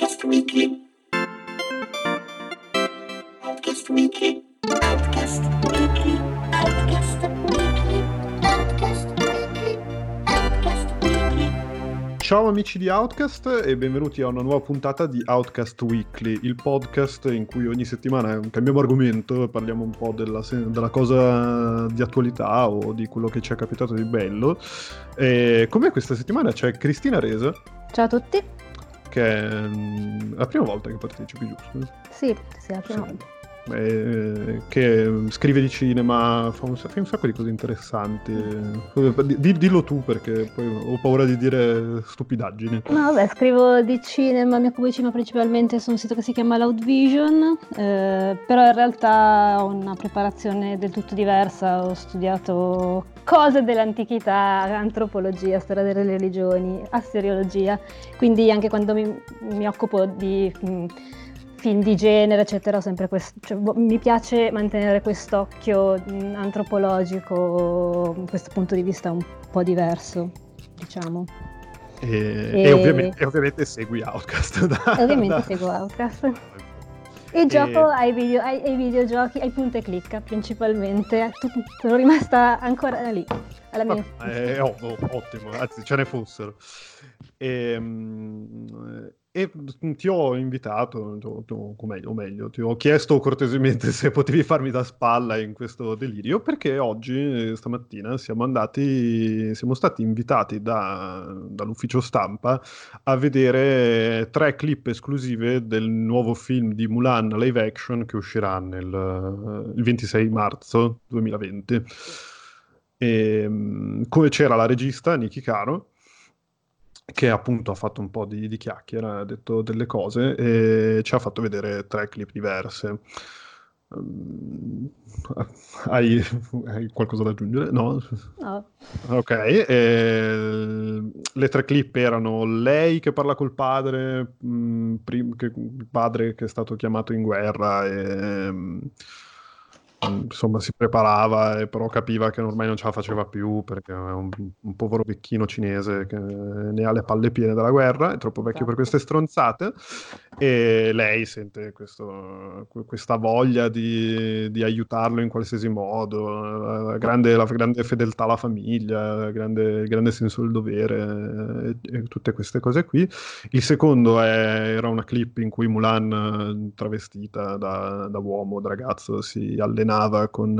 Outcast Weekly. Outcast Weekly. Outcast Weekly. Outcast Weekly. Outcast Weekly. Outcast Weekly. Ciao amici di Outcast e benvenuti a una nuova puntata di Outcast Weekly, il podcast in cui ogni settimana cambiamo argomento e parliamo un po' della, della cosa di attualità o di quello che ci è capitato di bello. E come questa settimana c'è Cristina Resa, Ciao a tutti. Che è mm, la prima volta che partecipi, giusto? Sì, sì, la prima Sì. volta. Eh, che scrive di cinema, fa un, fa un sacco di cose interessanti. Di- dillo tu perché poi ho paura di dire stupidaggini. No, vabbè, scrivo di cinema, mi occupo di cinema principalmente su un sito che si chiama Loud Vision, eh, però in realtà ho una preparazione del tutto diversa, ho studiato cose dell'antichità, antropologia, storia delle religioni, assiriologia, quindi anche quando mi, mi occupo di mh, film di genere, eccetera, sempre questo, cioè, boh, mi piace mantenere quest'occhio mh, antropologico, questo punto di vista un po' diverso, diciamo. E, E- e ovviamente, e ovviamente segui Outcast. Da, ovviamente da- seguo Outcast. E gioco ai, video- ai- ai videogiochi, ai punta e clicca principalmente. Sono rimasta ancora lì, alla mia. Eh, oh, oh, ottimo, anzi ce ne fossero. E, mm, e ti ho invitato, o- meglio, o meglio, ti ho chiesto cortesemente se potevi farmi da spalla in questo delirio, perché oggi, eh, stamattina, siamo andati, siamo stati invitati da- dall'ufficio stampa a vedere tre clip esclusive del nuovo film di Mulan live action che uscirà nel, il 26 marzo 2020. E, mh, come c'era la regista Niki Caro, che appunto ha fatto un po' di, di chiacchiera, ha detto delle cose e ci ha fatto vedere tre clip diverse. Mm, hai, hai qualcosa da aggiungere? No? No, Ok, e le tre clip erano lei che parla col padre, mh, prim- che- il padre che è stato chiamato in guerra e mh, insomma si preparava e però capiva che ormai non ce la faceva più perché è un, un povero vecchino cinese che ne ha le palle piene dalla guerra, è troppo vecchio per queste stronzate e lei sente questo- questa voglia di, di aiutarlo in qualsiasi modo, la grande, la grande fedeltà alla famiglia, il grande, grande senso del dovere e, e tutte queste cose qui. Il secondo è- era una clip in cui Mulan, eh, travestita da, da uomo, da ragazzo, si allenava con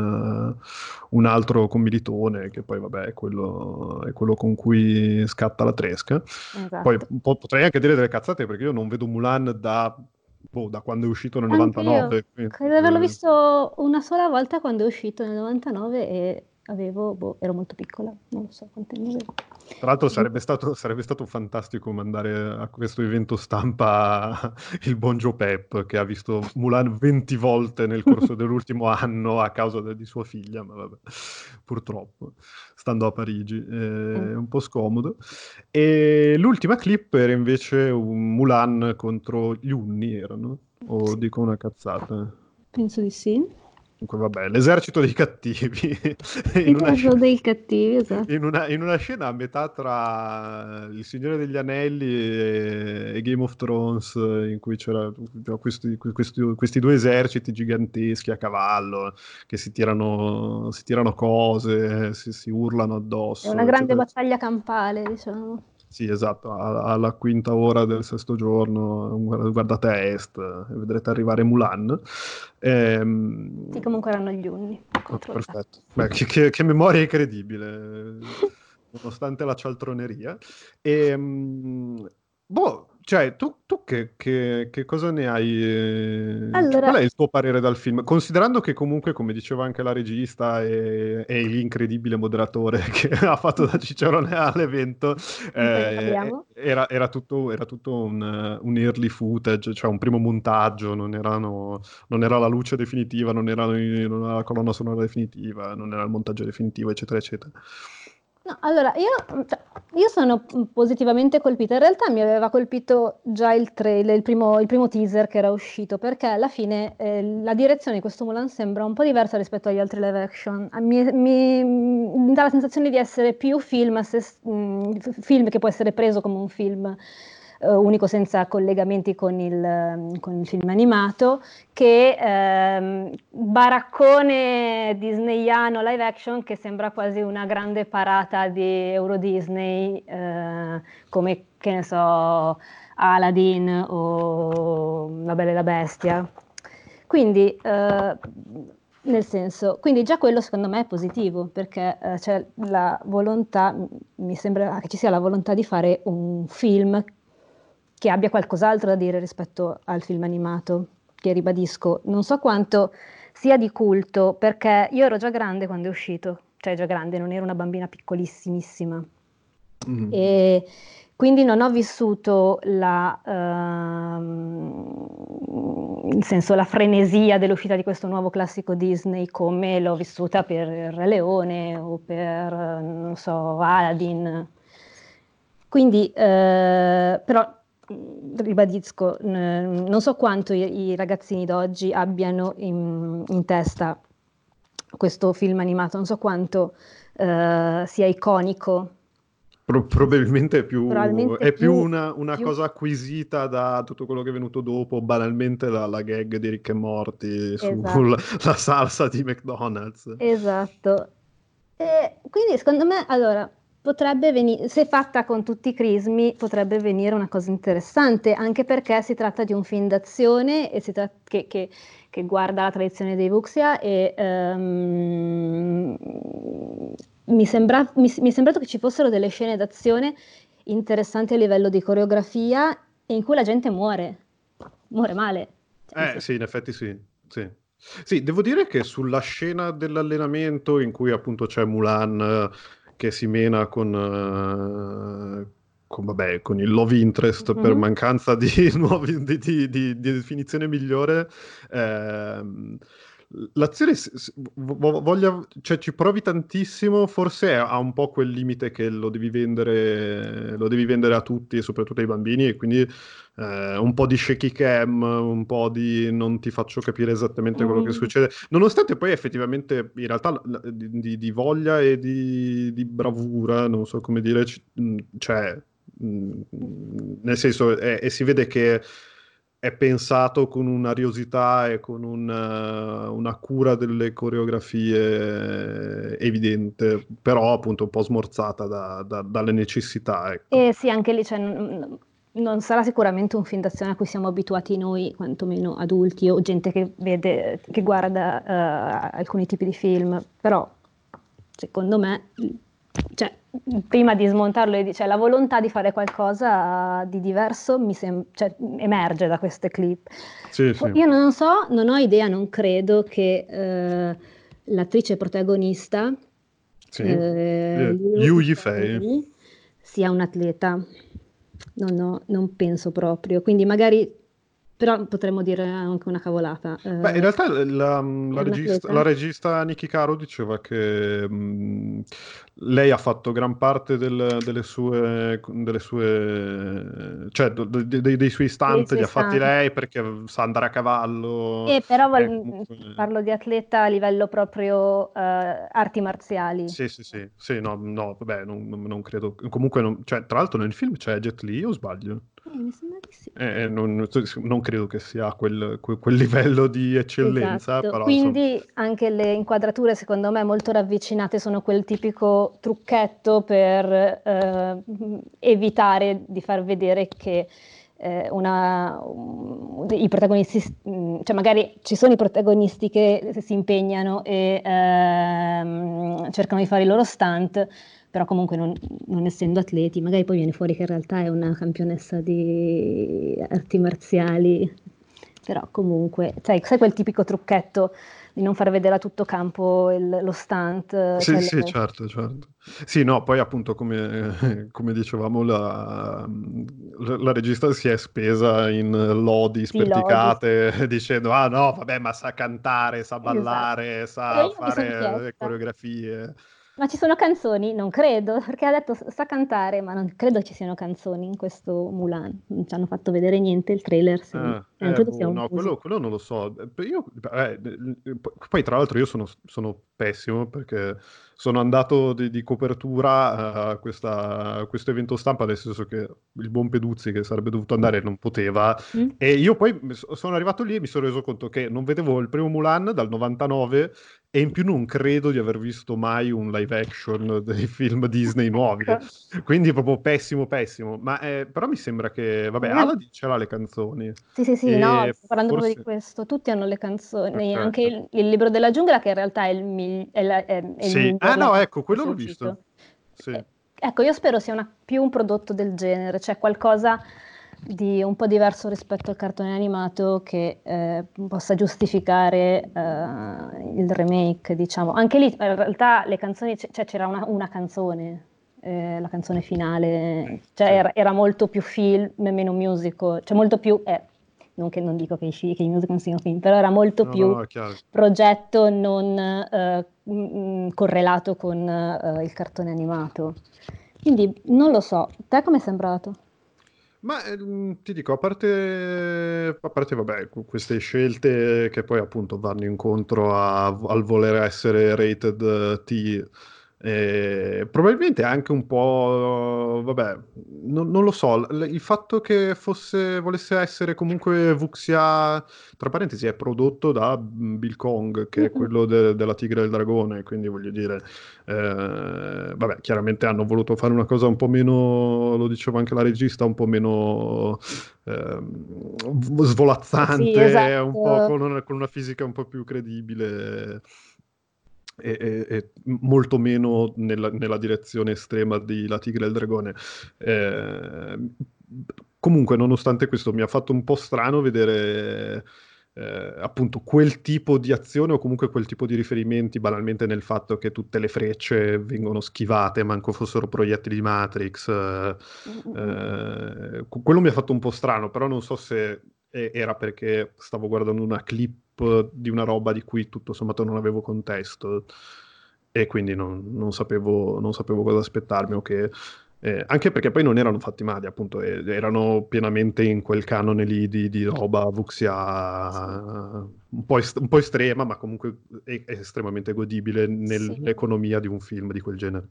eh, un altro commilitone, che poi vabbè è quello, è quello con cui scatta la tresca. esatto. Poi po' potrei anche dire delle cazzate perché io non vedo Mulan da, boh, da quando è uscito nel Anche 99. io. quindi- Credo di averlo visto una sola volta quando è uscito nel 99 e avevo, boh, ero molto piccola, non lo so quanti anni avevo. Tra l'altro sarebbe stato, sarebbe stato fantastico mandare a questo evento stampa il buon Joe Pep che ha visto Mulan 20 volte nel corso dell'ultimo anno a causa di sua figlia, ma vabbè, purtroppo, stando a Parigi, è un po' scomodo. E l'ultima clip era invece un Mulan contro gli Unni, erano? O dico una cazzata? Penso di sì. Comunque vabbè, l'esercito dei cattivi in Il una scena- dei cattivi, esatto. in una, in una scena a metà tra Il Signore degli Anelli e, e Game of Thrones, in cui c'era questi, questi- questi due eserciti giganteschi a cavallo che si tirano, si tirano cose, si, si urlano addosso. È una grande eccetera. battaglia campale, diciamo. Sì, esatto, alla quinta ora del sesto giorno guard- guardate a est e vedrete arrivare Mulan. Ehm, Sì, comunque erano gli unni. Oh, perfetto. Beh, che, che- che memoria incredibile, nonostante la cialtroneria. E, mm, boh, cioè, tu, tu che, che- che cosa ne hai? eh, cioè, Allora- qual è il tuo parere dal film? Considerando che comunque, come diceva anche la regista e, e l'incredibile moderatore che ha fatto da Cicerone all'evento, eh, era, era tutto, era tutto un, un early footage, cioè un primo montaggio, non erano non era la luce definitiva, non era, non era la colonna sonora definitiva, non era il montaggio definitivo, eccetera, eccetera. No, allora, io, cioè, io sono positivamente colpita. In realtà mi aveva colpito già il trailer, il primo, il primo teaser che era uscito, perché alla fine eh, la direzione di questo Mulan sembra un po' diversa rispetto agli altri live action. Mi, mi- mi dà la sensazione di essere più film, se- mh, film che può essere preso come un film eh, unico senza collegamenti con il, con il film animato, che ehm, baraccone disneyano live action che sembra quasi una grande parata di Euro Disney, eh, come che ne so, Aladdin o La Bella e la Bestia. Quindi eh, nel senso, quindi già quello secondo me è positivo perché eh, c'è la volontà, mi sembra che ci sia la volontà di fare un film che abbia qualcos'altro da dire rispetto al film animato, che ribadisco, non so quanto sia di culto perché io ero già grande quando è uscito, cioè già grande, non ero una bambina piccolissimissima. Mm. E quindi non ho vissuto la, in senso, la frenesia dell'uscita di questo nuovo classico Disney come l'ho vissuta per il Re Leone o per, non so, Aladdin. Quindi, eh, però, ribadisco, non so quanto i, i ragazzini d'oggi abbiano in, in, testa questo film animato, non so quanto eh, sia iconico Pro- probabilmente è più, probabilmente è più, più una, una più... cosa acquisita da tutto quello che è venuto dopo, banalmente la, la gag di Rick e Morty esatto. sulla salsa di McDonald's. Esatto. E quindi secondo me, allora, potrebbe venire, se fatta con tutti i crismi, potrebbe venire una cosa interessante, anche perché si tratta di un film d'azione e tra- che, che, che guarda la tradizione dei Vuxia e um, mi, sembra, mi, mi, è sembrato che ci fossero delle scene d'azione interessanti a livello di coreografia e in cui la gente muore, muore male. Eh sì, in effetti sì, sì. Sì, devo dire che sulla scena dell'allenamento in cui appunto c'è Mulan che si mena con, uh, con, vabbè, con, il love interest mm-hmm. per mancanza di, nuovi, di, di, di definizione migliore, ehm, l'azione voglia, cioè, ci provi tantissimo, forse ha un po' quel limite che lo devi vendere, lo devi vendere a tutti e soprattutto ai bambini e quindi eh, un po' di shaky cam, un po' di non ti faccio capire esattamente quello che mm. succede, nonostante poi effettivamente in realtà di, di voglia e di, di, bravura, non so come dire, cioè, nel senso, e si vede che è pensato con un'ariosità e con un, uh, una cura delle coreografie evidente, però appunto un po' smorzata da, da, dalle necessità. Ecco. E sì, anche lì cioè, non sarà sicuramente un film d'azione a cui siamo abituati noi, quantomeno adulti o gente che vede, che guarda uh, alcuni tipi di film, però secondo me cioè, prima di smontarlo cioè, la volontà di fare qualcosa di diverso mi sem- cioè, emerge da queste clip. Sì, sì. Io non so, non ho idea, non credo che eh, l'attrice protagonista, sì. eh, Yu Yifei, sia un atleta. No, no, non penso proprio. Quindi magari però potremmo dire anche una cavolata. Beh, in realtà la, la, regista, la regista Niki Caro diceva che mh, lei ha fatto gran parte del, delle, sue, delle sue cioè de, de, dei suoi stunt li ha fatti lei perché sa andare a cavallo. Eh, però vol- comunque... parlo di atleta a livello proprio uh, arti marziali. Sì, sì, sì, sì no, no, vabbè, non, non credo. Comunque, non, cioè, tra l'altro nel film c'è Jet Li o sbaglio? Eh, mi sembra di sì. Eh, non, non, credo che sia quel, quel, livello di eccellenza. Esatto. Però, Quindi insomma... anche le inquadrature secondo me molto ravvicinate sono quel tipico trucchetto per eh, evitare di far vedere che eh, una, um, i protagonisti, mm, cioè magari ci sono i protagonisti che si impegnano e ehm, cercano di fare i loro stunt, però comunque non, non, essendo atleti, magari poi viene fuori che in realtà è una campionessa di arti marziali, però comunque, sai, sai quel tipico trucchetto di non far vedere a tutto campo il, lo stunt? Sì, quelle... sì, certo, certo. Sì, no, poi appunto come, come dicevamo la, la, regista si è spesa in lodi sperticate lodi. dicendo ah no, vabbè, ma sa cantare, sa esatto. ballare, esatto. sa fare coreografie. Ma ci sono canzoni? Non credo, perché ha detto sa cantare, ma non credo ci siano canzoni in questo Mulan. Non ci hanno fatto vedere niente, il trailer sì. Ah, Eh, boh, no, quello, quello non lo so. Io, eh, eh, poi, tra l'altro, io sono, sono pessimo perché sono andato di, di copertura a, questa- a questo evento stampa, nel senso che il buon Peduzzi, che sarebbe dovuto andare, non poteva. Mm? E io poi sono arrivato lì e mi sono reso conto che non vedevo il primo Mulan dal 99 e in più non credo di aver visto mai un live action dei film Disney nuovi. Quindi proprio pessimo, pessimo. Ma eh, però mi sembra che, vabbè, Eh. Aladdin ce l'ha le canzoni. Sì, sì, sì, E no, sto parlando proprio di forse- questo. Tutti hanno le canzoni, Ok, anche il, il libro della giungla, che in realtà è il, mi- è la- è- è il Sì. Ah, no, ecco, quello l'ho visto. Sì. Eh, Ecco, io spero sia una- più un prodotto del genere, cioè qualcosa di un po' diverso rispetto al cartone animato che eh, possa giustificare eh, il remake, diciamo. Anche lì, in realtà, le canzoni, cioè c'era una, una canzone, eh, la canzone finale, cioè era, era molto più film meno musical, cioè molto più... eh, non, che, non dico che i, fi- che i musical non siano film, però era molto No, più no, progetto non eh, mm, correlato con eh, il cartone animato. Quindi non lo so, te come è sembrato? Ma ehm, ti dico, a parte, a parte, vabbè, queste scelte che poi appunto vanno incontro a- al voler essere rated eh, T, eh, probabilmente anche un po', vabbè, non, non lo so, l- il fatto che fosse, volesse essere comunque Vuxia, tra parentesi, è prodotto da mm, Bill Kong, che è quello de- della Tigre e del Dragone, quindi voglio dire, eh, vabbè, chiaramente hanno voluto fare una cosa un po' meno, lo diceva anche la regista, un po' meno v- svolazzante, Sì, esatto. un po' con una, con una fisica un po' più credibile e, e- e molto meno nella, nella direzione estrema di La Tigre e il Dragone. Eh, comunque, nonostante questo, mi ha fatto un po' strano vedere eh, appunto quel tipo di azione o comunque quel tipo di riferimenti, banalmente nel fatto che tutte le frecce vengono schivate, manco fossero proiettili di Matrix. eh, eh, que- quello mi ha fatto un po' strano, però non so se era perché stavo guardando una clip di una roba di cui tutto sommato non avevo contesto e quindi non, non sapevo, non sapevo cosa aspettarmi o che- eh, anche perché poi non erano fatti male, appunto, eh, erano pienamente in quel canone lì di, di roba vuxia un po', est- un po' estrema, ma comunque è, è estremamente godibile nell'economia di un film di quel genere.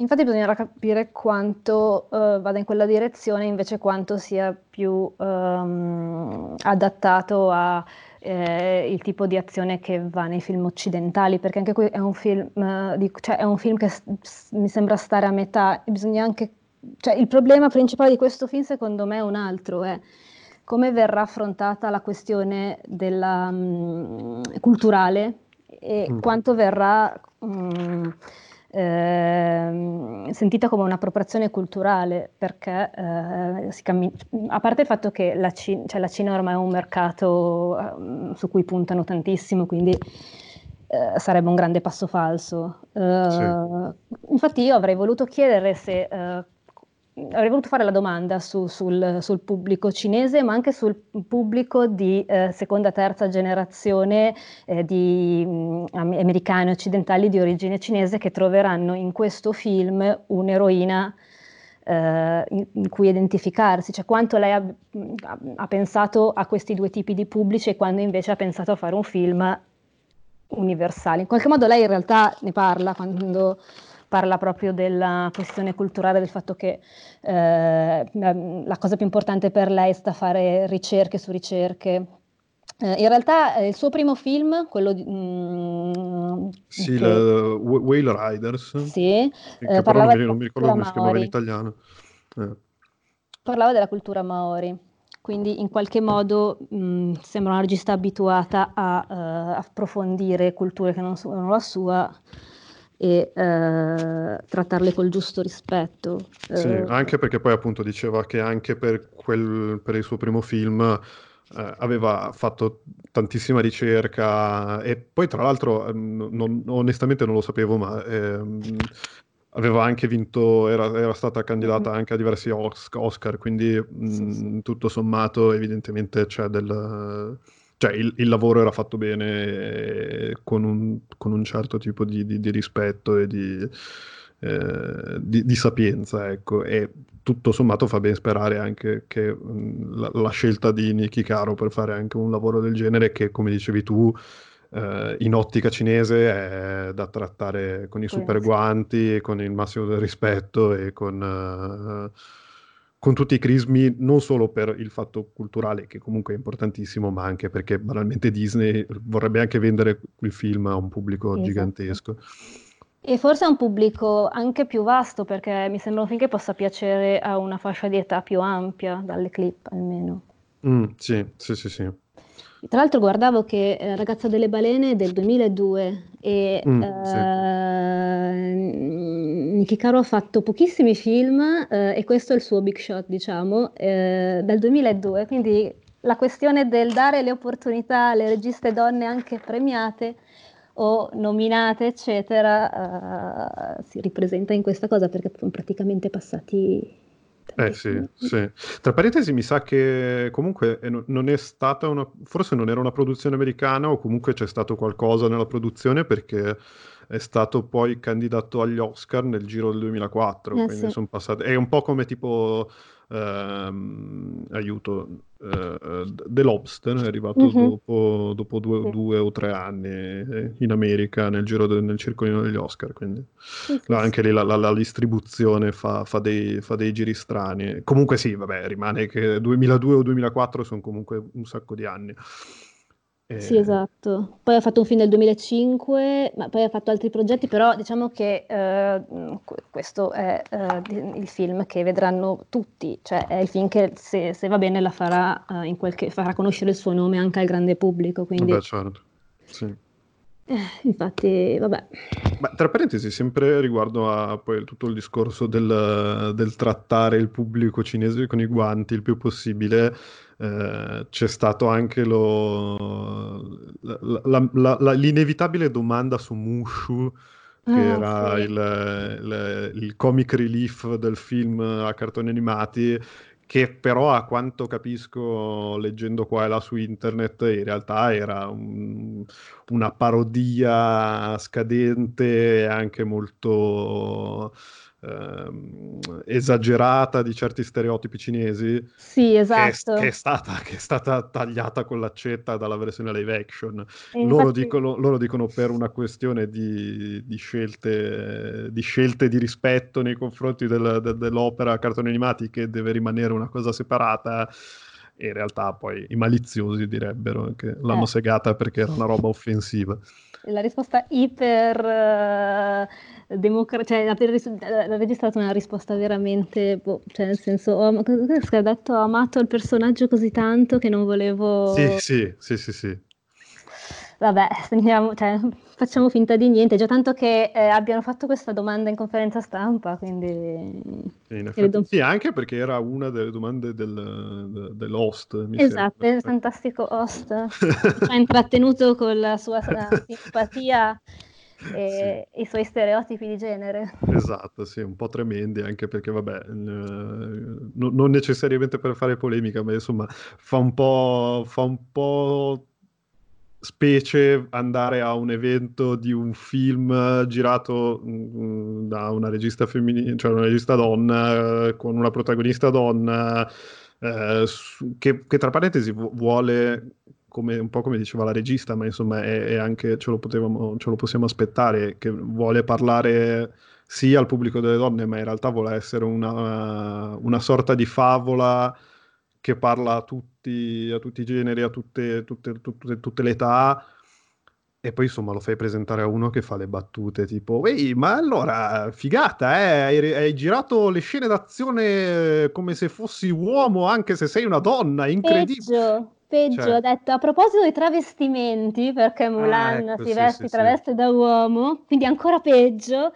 Infatti bisognerà capire quanto eh, vada in quella direzione, invece quanto sia più ehm, adattato a eh, il tipo di azione che va nei film occidentali, perché anche qui è un film, eh, di- cioè è un film che s- s- mi sembra stare a metà. e Bisogna anche, cioè il problema principale di questo film, secondo me, è un altro, è come verrà affrontata la questione della, mm, culturale e Mm. quanto verrà mm, ehm, sentita come un'appropriazione culturale, perché eh, si cammi- a parte il fatto che la, Ci- cioè, la Cina ormai è un mercato ehm, su cui puntano tantissimo, quindi eh, sarebbe un grande passo falso. Eh, Infatti io avrei voluto chiedere se... Avrei voluto fare la domanda su- sul, sul pubblico cinese, ma anche sul pubblico di eh, seconda, terza generazione eh, di mh, am- americani occidentali di origine cinese che troveranno in questo film un'eroina eh, in, in cui identificarsi, cioè quanto lei ha- ha pensato a questi due tipi di pubblici e quando invece ha pensato a fare un film universale. In qualche modo lei in realtà ne parla quando parla proprio della questione culturale, del fatto che eh, la cosa più importante per lei sta a fare ricerche su ricerche. Eh, in realtà eh, il suo primo film, quello di... mm, Sì, che- la Wh- Whale Riders, sì, che eh, però non mi, non mi ricordo come si chiamava in italiano. Eh. parlava della cultura maori, quindi in qualche modo mh, sembra una regista abituata a eh, approfondire culture che non sono la sua e eh, trattarle col giusto rispetto. Sì, Eh, anche perché poi appunto diceva che anche per, quel, per il suo primo film eh, aveva fatto tantissima ricerca e poi tra l'altro ehm, non- onestamente non lo sapevo ma ehm, aveva anche vinto, era, era stata candidata anche a diversi Os- Oscar, quindi mh, sì. tutto sommato evidentemente c'è del... Cioè il, il lavoro era fatto bene e con un, con un certo tipo di, di- di rispetto e di, eh, di, di, sapienza, ecco, e tutto sommato fa ben sperare anche che mh, la, la, scelta di Niki Caro per fare anche un lavoro del genere che, come dicevi tu, eh, in ottica cinese è da trattare con i super guanti, con il massimo del rispetto e con... Uh, con tutti i crismi, non solo per il fatto culturale, che comunque è importantissimo, ma anche perché banalmente Disney vorrebbe anche vendere il film a un pubblico esatto. gigantesco. E forse a un pubblico anche più vasto, perché mi sembra un film che possa piacere a una fascia di età più ampia, dalle clip almeno. Mm, sì, sì, sì, sì. Tra l'altro guardavo che eh, Ragazza delle balene è del 2002 e mm, eh, sì. Niki Caro ha fatto pochissimi film eh, e questo è il suo big shot, diciamo, eh, dal 2002, quindi la questione del dare le opportunità alle registe donne anche premiate o nominate, eccetera, uh, si ripresenta in questa cosa perché sono praticamente passati eh sì, sì. Tra parentesi mi sa che comunque non è stata una, forse non era una produzione americana o comunque c'è stato qualcosa nella produzione perché è stato poi candidato agli Oscar nel giro del 2004, eh, quindi sì. sono passate, è un po' come tipo ehm, aiuto, eh, The Lobster è arrivato mm-hmm. dopo, dopo due, sì. due, o tre anni eh, in America nel giro del, nel circolino degli Oscar, quindi sì, sì, anche lì la, la, la distribuzione fa, fa, dei, fa, dei, giri strani. Comunque sì, vabbè, rimane che 2002 o 2004 sono comunque un sacco di anni. Sì, eh, esatto. Poi ha fatto un film nel 2005, ma poi ha fatto altri progetti, però diciamo che eh, questo è eh, il film che vedranno tutti, cioè è il film che se, se va bene la farà, eh, in qualche, farà conoscere il suo nome anche al grande pubblico. Quindi... Beh, certo. Sì. Eh, infatti, vabbè. Beh, tra parentesi, sempre riguardo a poi tutto il discorso del, del trattare il pubblico cinese con i guanti il più possibile, eh, c'è stato anche lo, la, la, la, l'inevitabile domanda su Mushu, che ah, era sì. il, il, il, comic relief del film a cartoni animati, che però a quanto capisco leggendo qua e là su internet in realtà era un, una parodia scadente e anche molto ehm, esagerata di certi stereotipi cinesi. Sì, esatto. Che è, che è, stata, che è stata, tagliata con l'accetta dalla versione live action. Infatti... Loro, dicono, loro, dicono, per una questione di, di, scelte, di, scelte, di rispetto nei confronti del, de, dell'opera cartoni animati che deve rimanere una cosa separata e in realtà poi i maliziosi direbbero che l'hanno eh. segata perché era una roba offensiva. La risposta iper... Uh democra- cioè, la, la registrata una risposta veramente, boh, cioè nel senso, ho, ha detto ho amato il personaggio così tanto che non volevo... Sì, sì, sì, sì, sì. Vabbè, andiamo, cioè, facciamo finta di niente, già tanto che eh, abbiano fatto questa domanda in conferenza stampa, quindi... In effetti, credo... Sì, anche perché era una delle domande del, dell'host. esatto, il fantastico host, ci ha intrattenuto con la sua simpatia e sì. i suoi stereotipi di genere. Esatto, sì, un po' tremendi anche perché, vabbè, eh, no, non necessariamente per fare polemica, ma insomma fa un po', fa un po' specie andare a un evento di un film girato mh, mm, da una regista femminile, cioè una regista donna, con una protagonista donna, eh, che, che, tra parentesi vuole come, un po' come diceva la regista, ma insomma è, è anche, ce lo, potevamo, ce lo possiamo aspettare, che vuole parlare sia al pubblico delle donne, ma in realtà vuole essere una, una sorta di favola che parla a tutti, a tutti i generi, a tutte, tutte, tutte, tutte, le età. E poi insomma lo fai presentare a uno che fa le battute tipo, ehi, ma allora, figata, eh? hai, hai, girato le scene d'azione come se fossi uomo anche se sei una donna, incredibile. Peggio. Peggio, cioè... ho detto a proposito dei travestimenti, perché ah, Mulan ah, ecco, si sì, veste, sì, traveste sì. da uomo, quindi ancora peggio.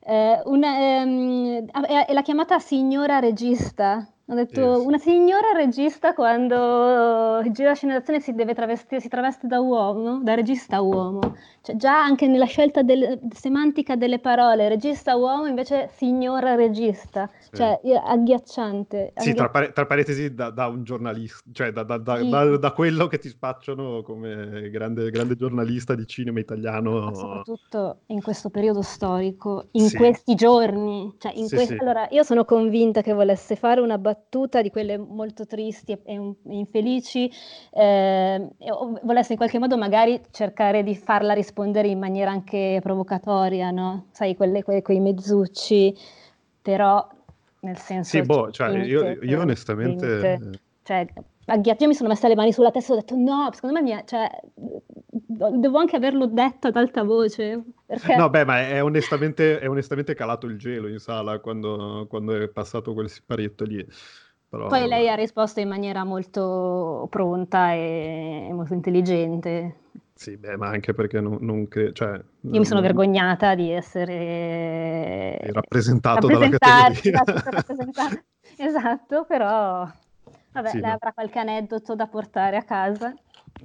Eh, una, ehm, è, la chiamata signora regista, Ho detto una signora regista quando gira la scena d'azione si deve travestire, si traveste da uomo, da regista uomo. Cioè già anche nella scelta del- semantica delle parole, regista uomo invece signora regista. Sì. Cioè io- agghiacciante. Sì, agghi- tra, pare- tra parentesi da, da un giornalista, cioè da, da- da- Sì. da- quello che ti spacciano come grande, grande giornalista di cinema Ma italiano. soprattutto in questo periodo storico, in Sì. questi giorni, cioè in questi-. Allora, io sono convinta che volesse fare una battuta di quelle molto tristi e, e infelici, eh, volesse in qualche modo magari cercare di farla rispondere in maniera anche provocatoria, no? Sai, quelle, que- quei mezzucci, però nel senso... Sì, boh, cioè, io, limite, io un onestamente... limite. Cioè, agghiaccio, io mi sono messa le mani sulla testa e ho detto no, secondo me è- cioè, devo anche averlo detto ad alta voce, perché No, beh, ma è onestamente, è onestamente calato il gelo in sala quando, quando è passato quel siparietto lì. Però, poi lei ha risposto in maniera molto pronta e, molto intelligente. Sì, beh, ma anche perché non, non cre- cioè, Io mi sono vergognata di essere rappresentato dalla categoria. esatto. Esatto, però vabbè, Sì, lei no. avrà qualche aneddoto da portare a casa.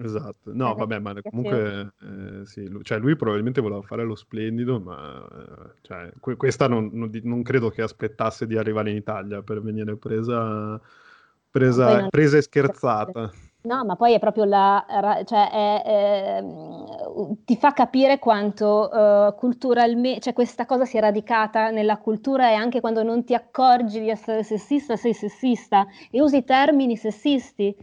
Esatto, no, Eh, vabbè, ma comunque, eh, sì, lui, cioè lui probabilmente voleva fare lo splendido, ma eh, cioè, que- questa non, non non credo che aspettasse di arrivare in Italia per venire presa, presa, presa e scherzata. No, ma poi è proprio la, cioè è, ehm, ti fa capire quanto culturalmente, cioè questa cosa si è radicata nella cultura e anche quando non ti accorgi di essere sessista, sei sessista e usi termini sessisti.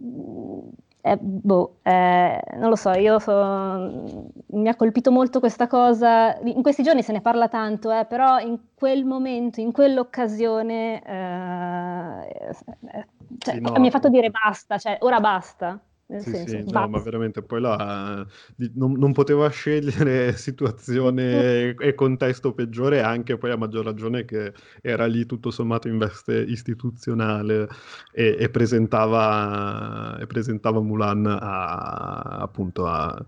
Mm, eh, boh, eh, non lo so, io so- mi ha colpito molto questa cosa. In questi giorni se ne parla tanto, eh, però in quel momento, in quell'occasione, eh, eh, cioè, Sì, no, mi ha fatto dire basta, cioè ora basta. Nel Sì, senso, sì, no, basta. ma veramente poi là non, non poteva scegliere situazione e contesto peggiore, anche poi a maggior ragione che era lì tutto sommato in veste istituzionale e, e presentava, e presentava Mulan a, appunto a,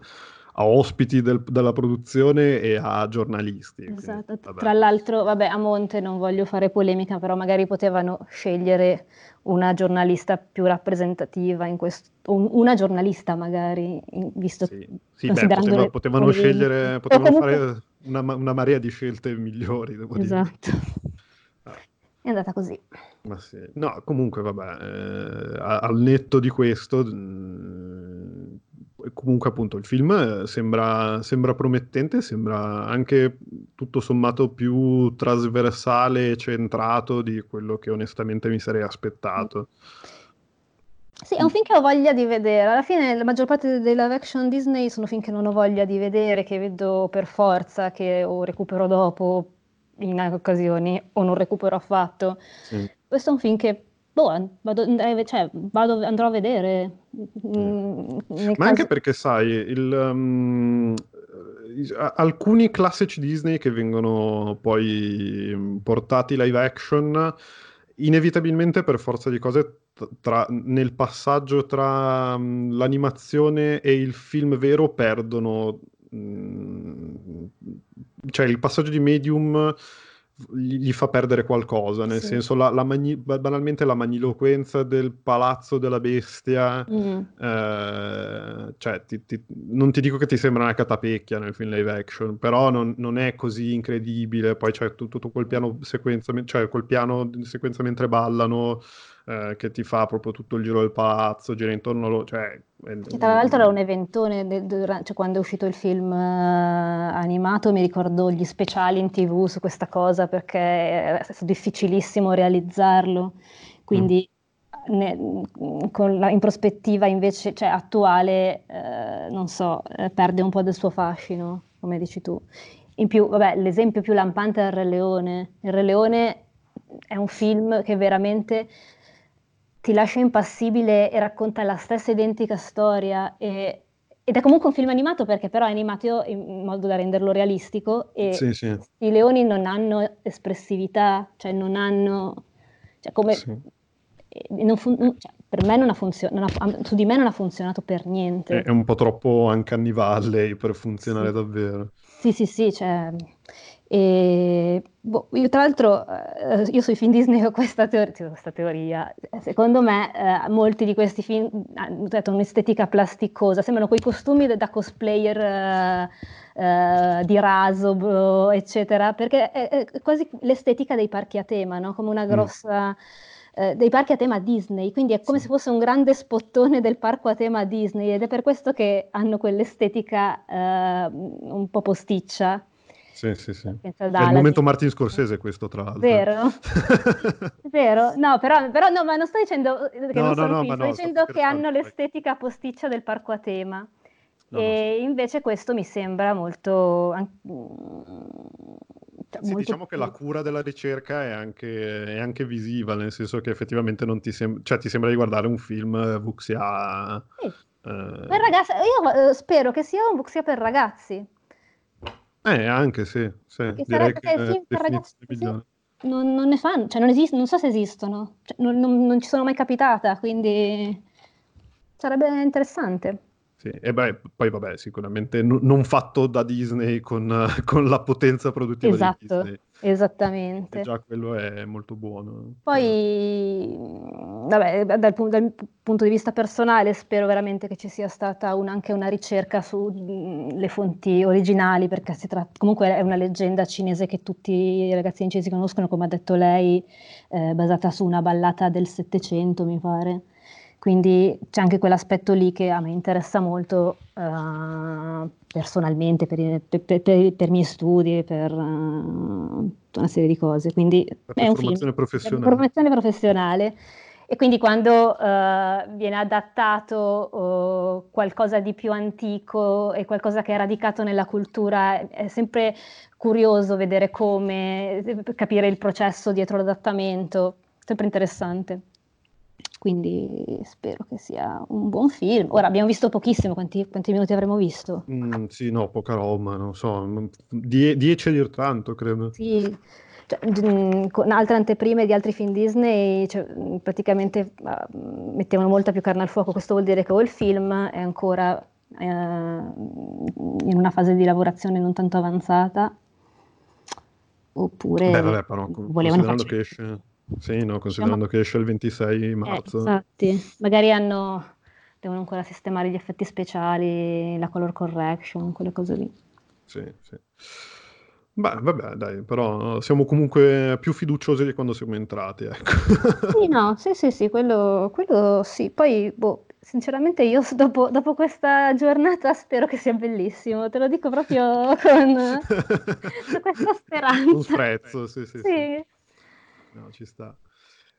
a ospiti del- della produzione e a giornalisti. quindi, Esatto. vabbè. Tra l'altro, vabbè, a monte non voglio fare polemica, però magari potevano scegliere una giornalista più rappresentativa in questo, un- una giornalista magari, visto Sì, sì, beh, poteva- potevano le- scegliere, Però potevano fare una, una marea di scelte migliori, devo dire. Esatto. Ah. È andata così. Ma sì. No, comunque, vabbè, eh, al netto di questo, mh, comunque appunto il film eh, sembra, sembra promettente, sembra anche tutto sommato più trasversale e centrato di quello che onestamente mi sarei aspettato. Sì, è un film che ho voglia di vedere. Alla fine la maggior parte dei live action Disney sono film che non ho voglia di vedere, che vedo per forza, che o recupero dopo in occasioni o non recupero affatto. Sì. Questo è un film che boh, vado, eh, cioè, vado- andrò a vedere. Mm, Ma anche caso- perché, sai, il, um, alcuni classici Disney che vengono poi mm, portati live action, inevitabilmente per forza di cose, tra- nel passaggio tra mm, l'animazione e il film vero perdono, mm, cioè il passaggio di medium gli, gli fa perdere qualcosa, nel Sì. senso la, la magni- banalmente la magniloquenza del palazzo della bestia. Mm. Eh, cioè, ti- ti- non ti dico che ti sembra una catapecchia nel film live action, però non, non è così incredibile. Poi c'è tu- tutto quel piano sequenza, cioè quel piano di sequenza mentre ballano, eh, che ti fa proprio tutto il giro del palazzo, gira intorno loro. Cioè, Che tra l'altro era un eventone, de- dura- cioè quando è uscito il film eh, animato mi ricordo gli speciali in tv su questa cosa perché è stato difficilissimo realizzarlo, quindi ne- con la- in prospettiva invece, cioè attuale, eh, non so, eh, perde un po' del suo fascino, come dici tu. In più, vabbè, l'esempio più lampante è Il Re Leone. Il Re Leone è un film che veramente ti lascia impassibile e racconta la stessa identica storia e- ed è comunque un film animato perché però è animato in modo da renderlo realistico e Sì, sì. i leoni non hanno espressività, cioè non hanno, cioè come, Sì. non fun- cioè, per me non ha funzionato, su di me non ha funzionato per niente. È, è un po' troppo Uncanny Valley per funzionare davvero. Sì, sì, sì, cioè, E boh, io tra l'altro, eh, io sui film Disney ho questa, teor- questa teoria. Secondo me, eh, molti di questi film hanno detto, un'estetica plasticosa, sembrano quei costumi da cosplayer eh, eh di raso, eccetera, perché è, è, quasi l'estetica dei parchi a tema, no? come una mm. grossa. Mm dei parchi a tema Disney, quindi è come se fosse un grande spottone del parco a tema Disney ed è per questo che hanno quell'estetica eh, un po' posticcia. Sì, sì, sì. È il momento Martin Scorsese questo, tra l'altro. Vero? Vero? No, però, però, no, ma non sto dicendo che no, non sono no, film, sto no, dicendo sto che hanno l'estetica posticcia del parco a tema. No, e invece questo mi sembra molto... Cioè, sì, molto diciamo più... che la cura della ricerca è anche, è anche, visiva, nel senso che effettivamente non ti, sem- cioè, ti sembra di guardare un film Vuxia... Sì. Eh... Per ragazzi, io eh, spero che sia un Vuxia per ragazzi. Eh, anche sì, sì. direi che il film per ragazzi sì, non, non, ne fanno, cioè non, esist- non so se esistono, cioè, non, non, non ci sono mai capitata, quindi sarebbe interessante. Sì, e beh, poi vabbè, sicuramente n- non fatto da Disney con, con la potenza produttiva esatto, di Disney. Esattamente. E già quello è molto buono. Poi, vabbè, dal, dal, punto di vista personale, spero veramente che ci sia stata un, anche una ricerca sulle fonti originali, perché si tratta, comunque è una leggenda cinese che tutti i ragazzini cinesi conoscono, come ha detto lei, eh, basata su una ballata del Settecento, mi pare. Quindi c'è anche quell'aspetto lì che a me interessa molto uh, personalmente per, per, per, per, i miei studi, per uh, una serie di cose. Quindi è un formazione film, professionale. formazione professionale. E quindi quando uh, viene adattato qualcosa di più antico e qualcosa che è radicato nella cultura, è sempre curioso vedere come, capire il processo dietro l'adattamento, sempre interessante quindi spero che sia un buon film. Ora abbiamo visto pochissimo, quanti, quanti minuti avremo visto? Mm, sì, no, poca roba, non so, die- dieci a dir tanto, credo. Sì, cioè, mm, con altre anteprime di altri film Disney cioè, mm, praticamente uh, mettevano molta più carne al fuoco, questo vuol dire che o il film è ancora uh, in una fase di lavorazione non tanto avanzata, oppure Beh, vabbè, però, volevano farci... che esce sì, no, considerando che esce il 26 marzo. Eh, infatti, magari hanno, devono ancora sistemare gli effetti speciali, la color correction, quelle cose lì. Sì, sì. Beh, vabbè, dai, però siamo comunque più fiduciosi di quando siamo entrati, ecco. Sì, no, sì, sì, sì, quello, quello sì. Poi, boh, sinceramente io dopo, dopo, questa giornata spero che sia bellissimo, te lo dico proprio con, con questa speranza. Un sprezzo, sì, sì. sì. sì no, ci sta.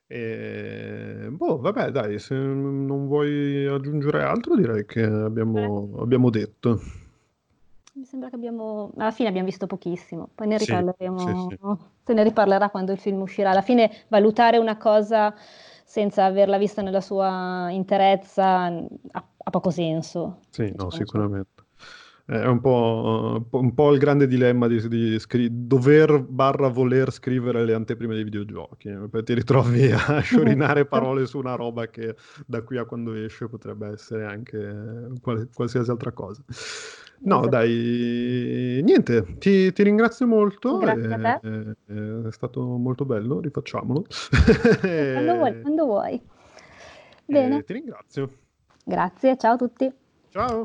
E, boh, vabbè, dai, se non vuoi aggiungere altro, direi che abbiamo, abbiamo detto. Mi sembra che abbiamo, alla fine abbiamo visto pochissimo, poi ne riparleremo, sì, sì, sì. se ne riparlerà quando il film uscirà. Alla fine valutare una cosa senza averla vista nella sua interezza ha, ha poco senso. Sì, no, sicuramente. È un po', un po' il grande dilemma di, di scri- dover barra voler scrivere le anteprime dei videogiochi. Poi ti ritrovi a sciorinare parole su una roba che da qui a quando esce potrebbe essere anche qual- qualsiasi altra cosa. No, esatto. dai, niente, ti, ti ringrazio molto. Grazie a te. È, è stato molto bello, rifacciamolo. quando vuoi, quando vuoi. Bene. ti ringrazio. Grazie, ciao a tutti. Ciao.